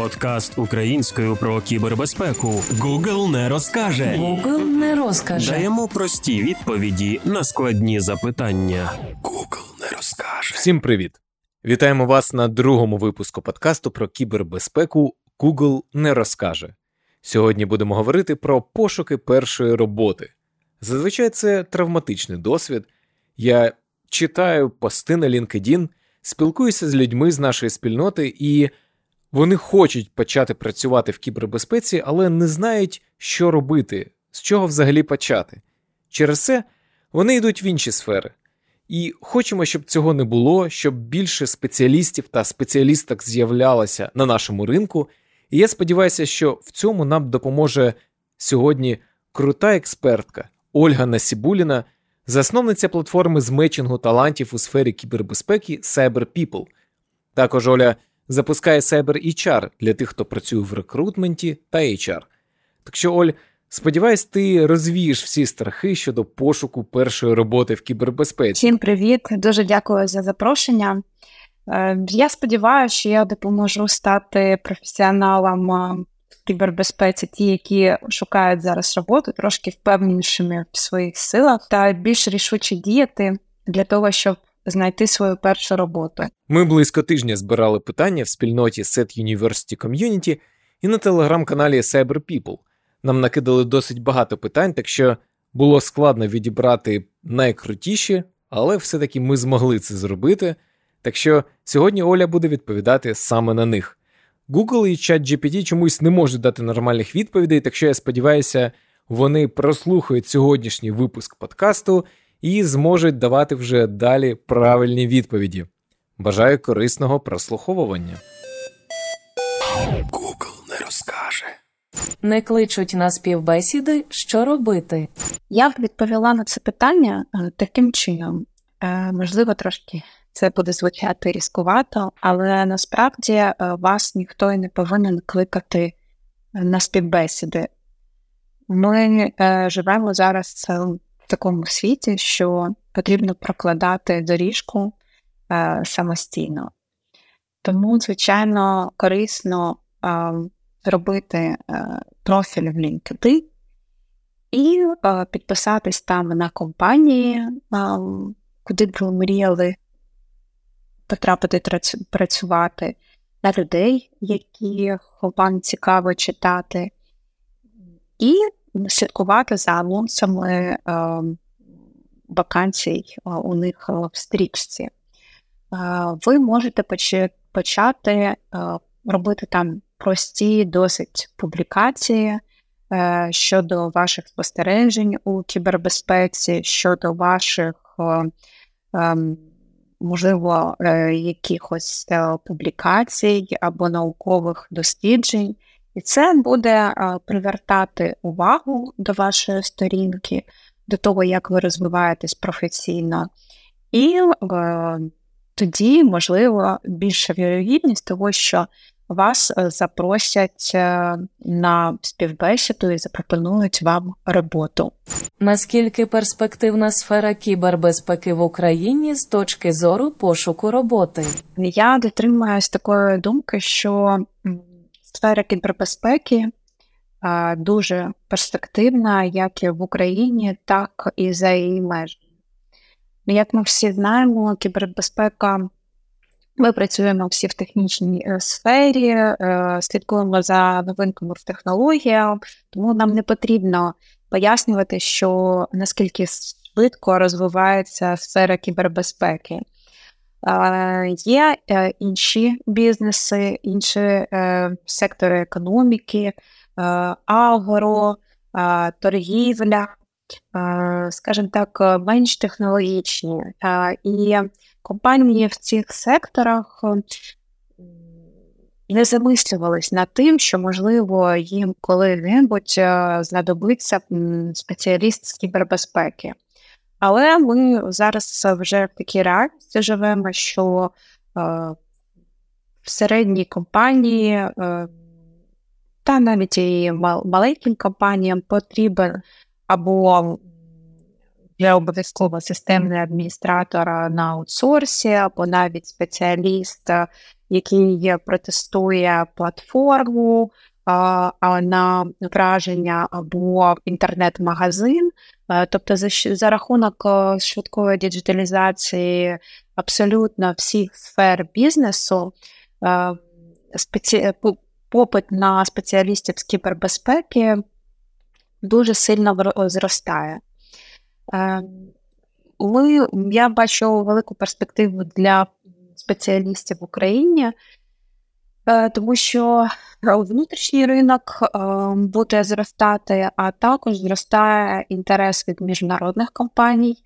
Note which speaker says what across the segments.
Speaker 1: Подкаст українською про кібербезпеку. Google не розкаже.
Speaker 2: Google не розкаже.
Speaker 1: Даємо прості відповіді на складні запитання. Google не розкаже.
Speaker 3: Всім привіт! Вітаємо вас на другому випуску подкасту про кібербезпеку Google не розкаже. Сьогодні будемо говорити про пошуки першої роботи. Зазвичай це травматичний досвід. Я читаю пости на LinkedIn, спілкуюся з людьми з нашої спільноти, і вони хочуть почати працювати в кібербезпеці, але не знають, що робити, з чого взагалі почати. Через це вони йдуть в інші сфери. І хочемо, щоб цього не було, щоб більше спеціалістів та спеціалісток з'являлося на нашому ринку. І я сподіваюся, що в цьому нам допоможе сьогодні крута експертка Ольга Насібуліна, засновниця платформи з мечингу талантів у сфері кібербезпеки CyberPeople. Також Оля запускає Cyber HR для тих, хто працює в рекрутменті та HR. Так що, Оль, сподіваюсь, ти розвієш всі страхи щодо пошуку першої роботи в кібербезпеці.
Speaker 4: Всім привіт, дуже дякую за запрошення. Е, я сподіваюся, що я допоможу стати професіоналам е, кібербезпеці, ті, які шукають зараз роботу, трошки впевненішими в своїх силах та більш рішуче діяти для того, щоб знайти свою першу роботу.
Speaker 3: Ми близько тижня збирали питання в спільноті Set University Community і на телеграм-каналі CyberPeople. Нам накидали досить багато питань, так що було складно відібрати найкрутіші, але все-таки ми змогли це зробити. Так що сьогодні Оля буде відповідати саме на них. Google і ChatGPT чомусь не можуть дати нормальних відповідей, так що я сподіваюся, вони прослухають сьогоднішній випуск подкасту і зможуть давати вже далі правильні відповіді. Бажаю корисного прослуховування.
Speaker 1: Google не розкаже.
Speaker 2: Не кличуть на співбесіди, що робити.
Speaker 4: Я б відповіла на це питання е, таким чином. Е, Можливо, трошки це буде звучати різкувато, але насправді е, вас ніхто і не повинен кликати на співбесіди. Ми е, живемо зараз в такому світі, що потрібно прокладати доріжку е, самостійно. Тому, звичайно, корисно е, робити е, профіль в LinkedIn і е, підписатись там на компанії, е, куди б ви мріяли потрапити працювати, на людей, яких вам цікаво читати, і слідкувати за анонсами е, вакансій е, у них е, в стрічці. Ви можете почати робити там прості досить публікації щодо ваших спостережень у кібербезпеці, щодо ваших, ем, можливо, якихось публікацій або наукових досліджень. І це буде привертати увагу до вашої сторінки, до того, як ви розвиваєтесь професійно. І тоді, можливо, більша вірогідність того, що вас е, запросять е, на співбесіду і запропонують вам роботу.
Speaker 2: Наскільки перспективна сфера кібербезпеки в Україні з точки зору пошуку роботи?
Speaker 4: Я дотримуюсь такої думки, що сфера кібербезпеки дуже перспективна як і в Україні, так і за її межами. Ну, Як ми всі знаємо, кібербезпека. Ми працюємо всі в технічній е, сфері, е, слідкуємо за новинками в технологіях, тому нам не потрібно пояснювати, що наскільки швидко розвивається сфера кібербезпеки. Є е, інші бізнеси, інші е, сектори економіки, е, агро, торгівля, скажімо так, менш технологічні. І компанії в цих секторах не замислювались над тим, що, можливо, їм коли-небудь знадобиться спеціаліст з кібербезпеки. Але ми зараз вже в такій реальності живемо, що е, в середній компанії е, та навіть і маленьким компаніям потрібен або вже обов'язково системний адміністратор на аутсорсі, або навіть спеціаліст, який протестує платформу на враження або інтернет-магазин. Тобто, за, за рахунок швидкої діджиталізації абсолютно всіх сфер бізнесу. Спеці... Попит на спеціалістів з кібербезпеки дуже сильно зростає. Ми, Я бачу велику перспективу для спеціалістів в Україні, е, тому що внутрішній ринок е, буде зростати, а також зростає інтерес від міжнародних компаній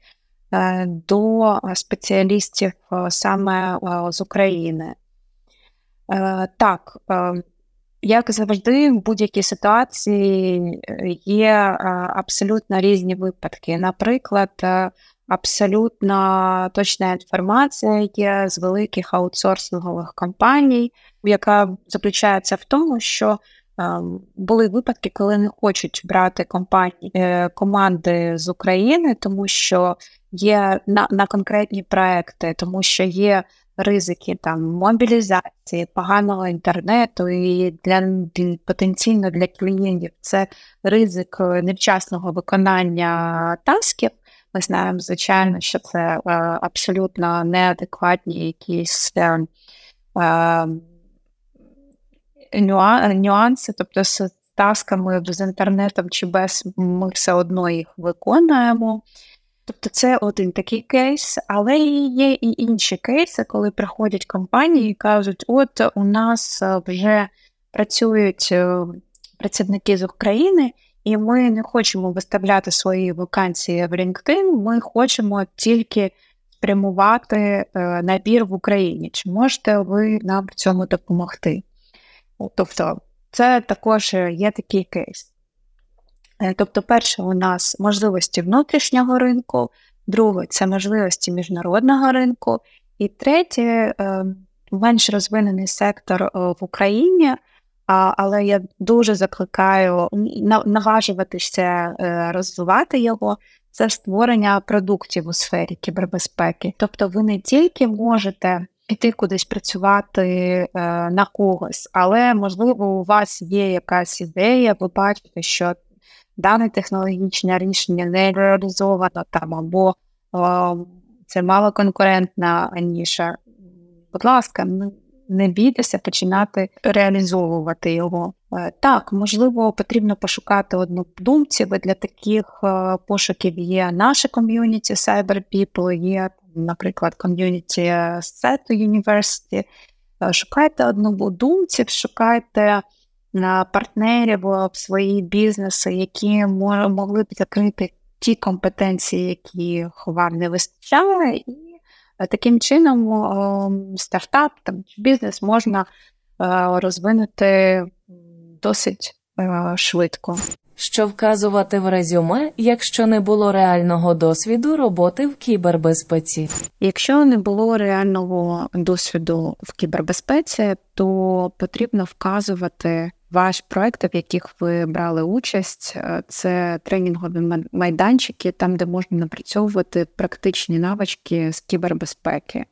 Speaker 4: е, до спеціалістів саме з України. Так, як завжди, в будь-якій ситуації є абсолютно різні випадки. Наприклад, абсолютно точна інформація є з великих аутсорсингових компаній, яка заключається в тому, що були випадки, коли не хочуть брати компанії е, команди з України, тому що є на на конкретні проекти, тому що є ризики там мобілізації, поганого інтернету, і для, потенційно для клієнтів це ризик невчасного виконання тасків. Ми знаємо, звичайно, що це е, абсолютно неадекватні якісь е, е, нюанси, тобто з тасками з інтернетом чи без ми все одно їх виконуємо. Тобто це один такий кейс, але є і інші кейси, коли приходять компанії і кажуть, от у нас вже працюють працівники з України, і ми не хочемо виставляти свої вакансії в LinkedIn, ми хочемо тільки спрямувати е, набір в Україні. Чи можете ви нам в цьому допомогти? Тобто, це також є такий кейс. Е, тобто, перше, у нас можливості внутрішнього ринку, друге це можливості міжнародного ринку, і третє е, менш розвинений сектор в Україні. Але я дуже закликаю наважуватися е, розвивати його. Це створення продуктів у сфері кібербезпеки. Тобто, ви не тільки можете піти кудись працювати е, на когось, але можливо у вас є якась ідея, ви бачите, що дане технологічне рішення не реалізовано там, або це малоконкурентна ніша. Будь ласка, не бійтеся починати реалізовувати його. Е, так, можливо, потрібно пошукати однодумців. Для таких е, пошуків є наше ком'юніті Cyber People, є, наприклад, ком'юніті Seto University. Е, шукайте однодумців, шукайте партнерів в свої бізнеси, які могли б закрити ті компетенції, які вам не вистачає, і таким чином, стартап там, бізнес можна е, розвинути досить е, швидко.
Speaker 2: Що вказувати в резюме, якщо не було реального досвіду роботи в кібербезпеці?
Speaker 4: Якщо не було реального досвіду в кібербезпеці, то потрібно вказувати ваш проект, в яких ви брали участь, е, це тренінгові майданчики, там, де можна напрацьовувати практичні навички з кібербезпеки.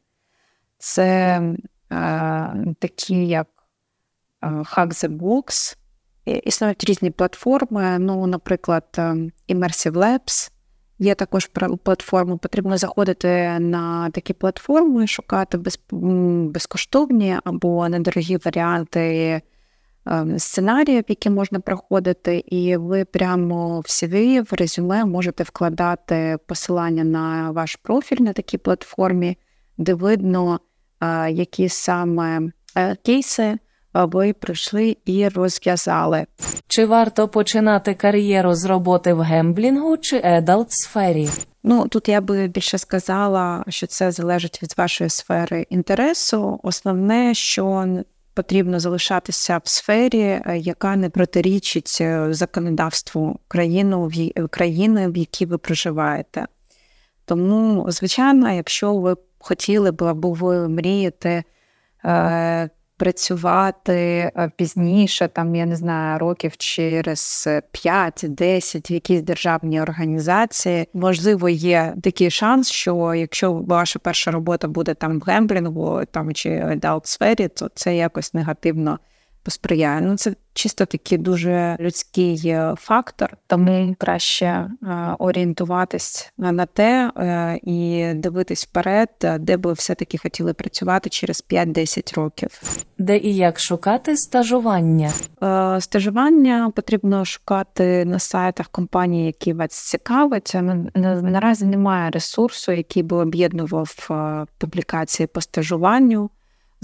Speaker 4: Це е, такі, як е, Hack the Box. Існують різні платформи, ну, наприклад, е, Immersive Labs. Є також платформи, потрібно заходити на такі платформи, шукати без, безкоштовні або недорогі варіанти сценаріїв, які можна проходити, і ви прямо в CV, в резюме можете вкладати посилання на ваш профіль на такій платформі, де видно, е, які саме е, кейси ви пройшли і розв'язали.
Speaker 2: Чи варто починати кар'єру з роботи в гемблінгу чи едалт сфері?
Speaker 4: Ну тут я би більше сказала, що це залежить від вашої сфери інтересу. Основне, що потрібно залишатися в сфері, е, яка не протирічить е, законодавству країну, в країни, в якій ви проживаєте. Тому, звичайно, якщо ви хотіли б або ви мрієте е, працювати е, пізніше, там я не знаю, років через 5-10 в якійсь державній організації. Можливо, є такий шанс, що якщо ваша перша робота буде там в гемблінгу там чи в сфері, то це якось негативно посприяє. Ну це чисто такий дуже людський е, фактор, тому краще е, орієнтуватись на те е, і дивитись вперед, де би все-таки хотіли працювати через 5-10 років.
Speaker 2: Де і як шукати стажування?
Speaker 4: Стажування потрібно шукати на сайтах компанії, які вас цікавить. Наразі немає ресурсу, який би об'єднував публікації по стажуванню.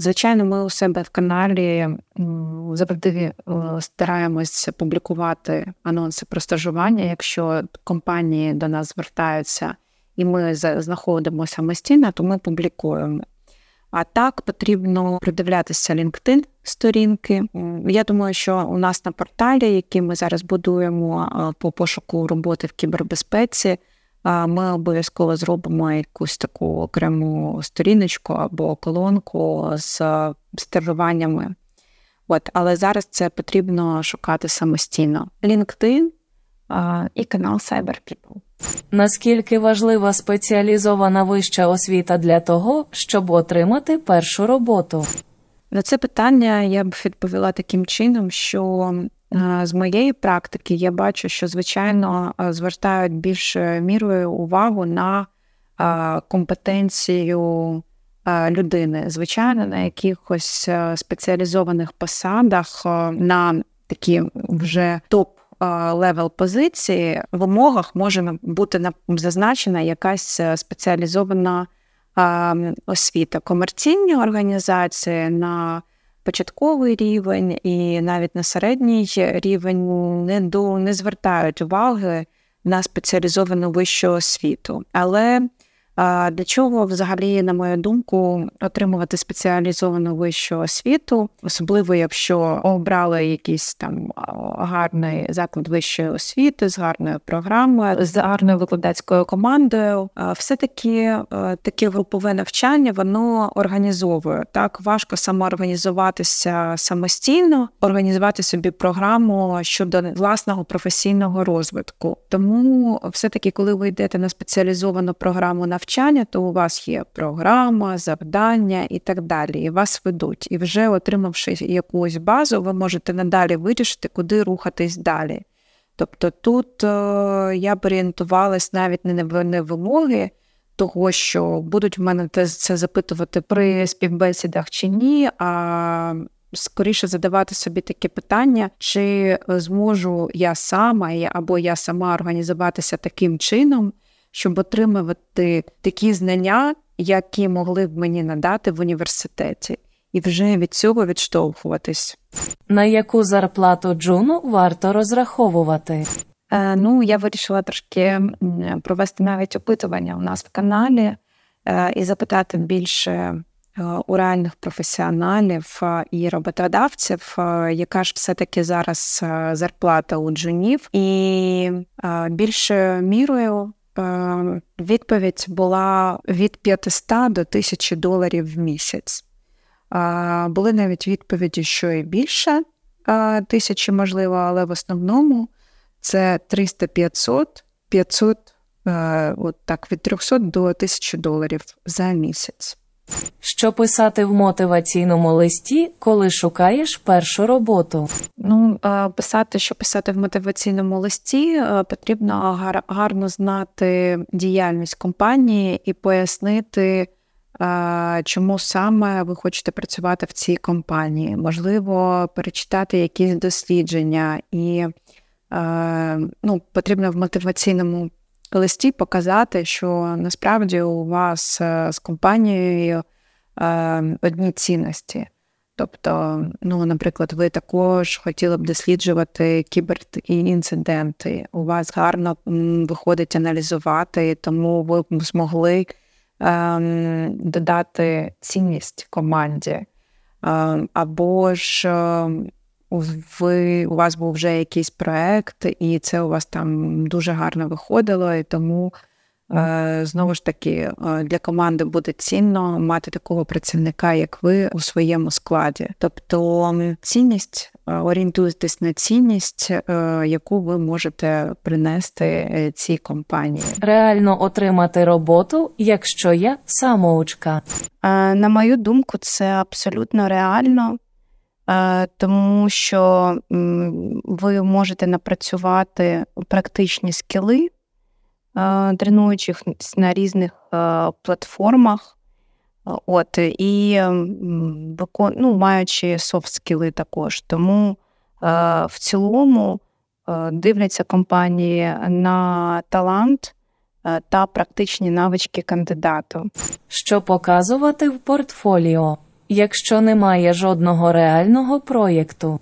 Speaker 4: Звичайно, ми у себе в каналі завжди е, стараємось публікувати анонси про стажування, якщо компанії до нас звертаються і ми знаходимося самостійно, то ми публікуємо. А так потрібно придивлятися LinkedIn сторінки. Я думаю, що у нас на порталі, який ми зараз будуємо е, по пошуку роботи в кібербезпеці, ми обов'язково зробимо якусь таку окрему сторіночку або колонку з стажуваннями. От, Але зараз це потрібно шукати самостійно. LinkedIn і канал CyberPeople.
Speaker 2: Наскільки важлива спеціалізована вища освіта для того, щоб отримати першу роботу?
Speaker 4: На це питання я б відповіла таким чином, що з моєї практики я бачу, що звичайно звертають більшою мірою увагу на компетенцію людини. Звичайно, на якихось спеціалізованих посадах на такі вже top-level позиції в умовах може бути зазначена якась спеціалізована освіта. Комерційні організації на початковий рівень і навіть на середній рівень не до не звертають уваги на спеціалізовану вищу освіту. Але для чого взагалі, на мою думку, отримувати спеціалізовану вищу освіту, особливо якщо обрали якийсь там гарний заклад вищої освіти з гарною програмою, з гарною викладацькою командою, все таки таке групове навчання воно організовує так. Важко самоорганізуватися самостійно, організувати собі програму щодо власного професійного розвитку. Тому все таки, коли ви йдете на спеціалізовану програму навчання, навчання, то у вас є програма, завдання і так далі. І вас ведуть. І вже отримавши якусь базу, ви можете надалі вирішити, куди рухатись далі. Тобто тут е, я б орієнтувалась навіть не на вимоги того, що будуть в мене це запитувати при співбесідах чи ні. а Скоріше задавати собі таке питання, чи зможу я сама або я сама організуватися таким чином, щоб отримувати такі знання, які могли б мені надати в університеті, і вже від цього відштовхуватись.
Speaker 2: На яку зарплату Джуну варто розраховувати?
Speaker 4: Е, ну, я вирішила трошки провести навіть опитування у нас в каналі е, і запитати більше. Е, у реальних професіоналів е, і роботодавців, е, яка ж все-таки зараз зарплата у джунів, і більшою мірою відповідь була від 500 до 1000 доларів в місяць. Е, були навіть відповіді, що і більше е, тисячі, можливо, але в основному це 300-500, 500, от так, від 300 до 1000 доларів за місяць.
Speaker 2: Що писати в мотиваційному листі, коли шукаєш першу роботу?
Speaker 4: Ну, писати, що писати в мотиваційному листі, потрібно гарно знати діяльність компанії і пояснити, чому саме ви хочете працювати в цій компанії. Можливо, перечитати якісь дослідження, і ну, потрібно в мотиваційному листі показати, що насправді у вас е, з компанією е, одні цінності. Тобто, ну, наприклад, ви також хотіли б досліджувати кіберінциденти. У вас гарно виходить аналізувати, тому ви б змогли ем, додати цінність команді. Ем, або ж ем, ви у вас був вже якийсь проект, і це у вас там дуже гарно виходило, і тому Е, знову ж таки, е, для команди буде цінно мати такого працівника, як ви, у своєму складі. Тобто цінність е, орієнтуйтесь на цінність, яку ви можете принести цій компанії.
Speaker 2: Реально отримати роботу, якщо я самоучка.
Speaker 4: На мою думку, це абсолютно реально. Тому що ви можете напрацювати практичні скіли, тренуючи їх на різних платформах, от, і ну, маючи софт-скіли також. Тому в цілому дивляться компанії на талант та практичні навички кандидату.
Speaker 2: Що показувати в портфоліо? Якщо немає жодного реального проєкту,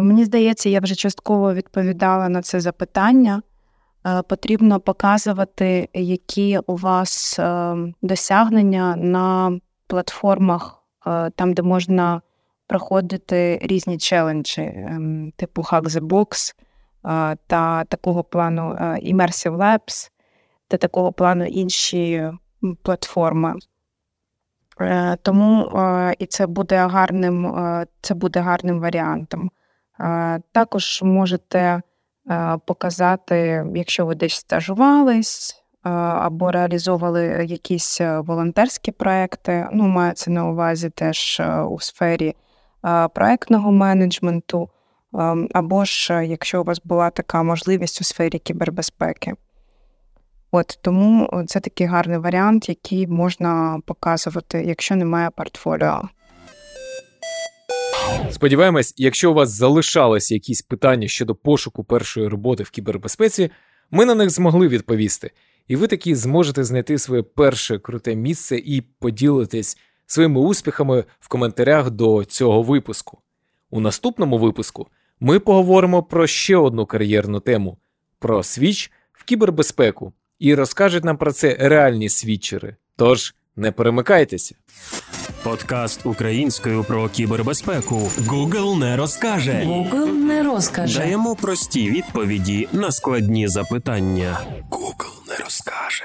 Speaker 4: мені здається, я вже частково відповідала на це запитання. Е, потрібно показувати, які у вас е, досягнення на платформах, е, там, де можна проходити різні челенджі, ем, типу Hack the Box та такого плану Immersive Labs та такого плану інші платформи. Тому і це буде гарним, це буде гарним варіантом. Також можете. Е, показати, якщо ви десь стажувались е, або реалізовували якісь е, волонтерські проекти. Ну, мається на увазі теж у сфері проектного менеджменту, або ж якщо у вас була така можливість у сфері кібербезпеки. От тому це такий гарний варіант, який можна показувати, якщо немає портфоліо.
Speaker 3: Сподіваємось, якщо у вас залишались якісь питання щодо пошуку першої роботи в кібербезпеці, ми на них змогли відповісти, і ви таки зможете знайти своє перше круте місце і поділитись своїми успіхами в коментарях до цього випуску. У наступному випуску ми поговоримо про ще одну кар'єрну тему про свіч в кібербезпеку, і розкажуть нам про це реальні свідчери. Тож не перемикайтеся.
Speaker 1: Подкаст українською про кібербезпеку. Google не розкаже.
Speaker 2: Google не розкаже.
Speaker 1: Даємо прості відповіді на складні запитання. Google не розкаже.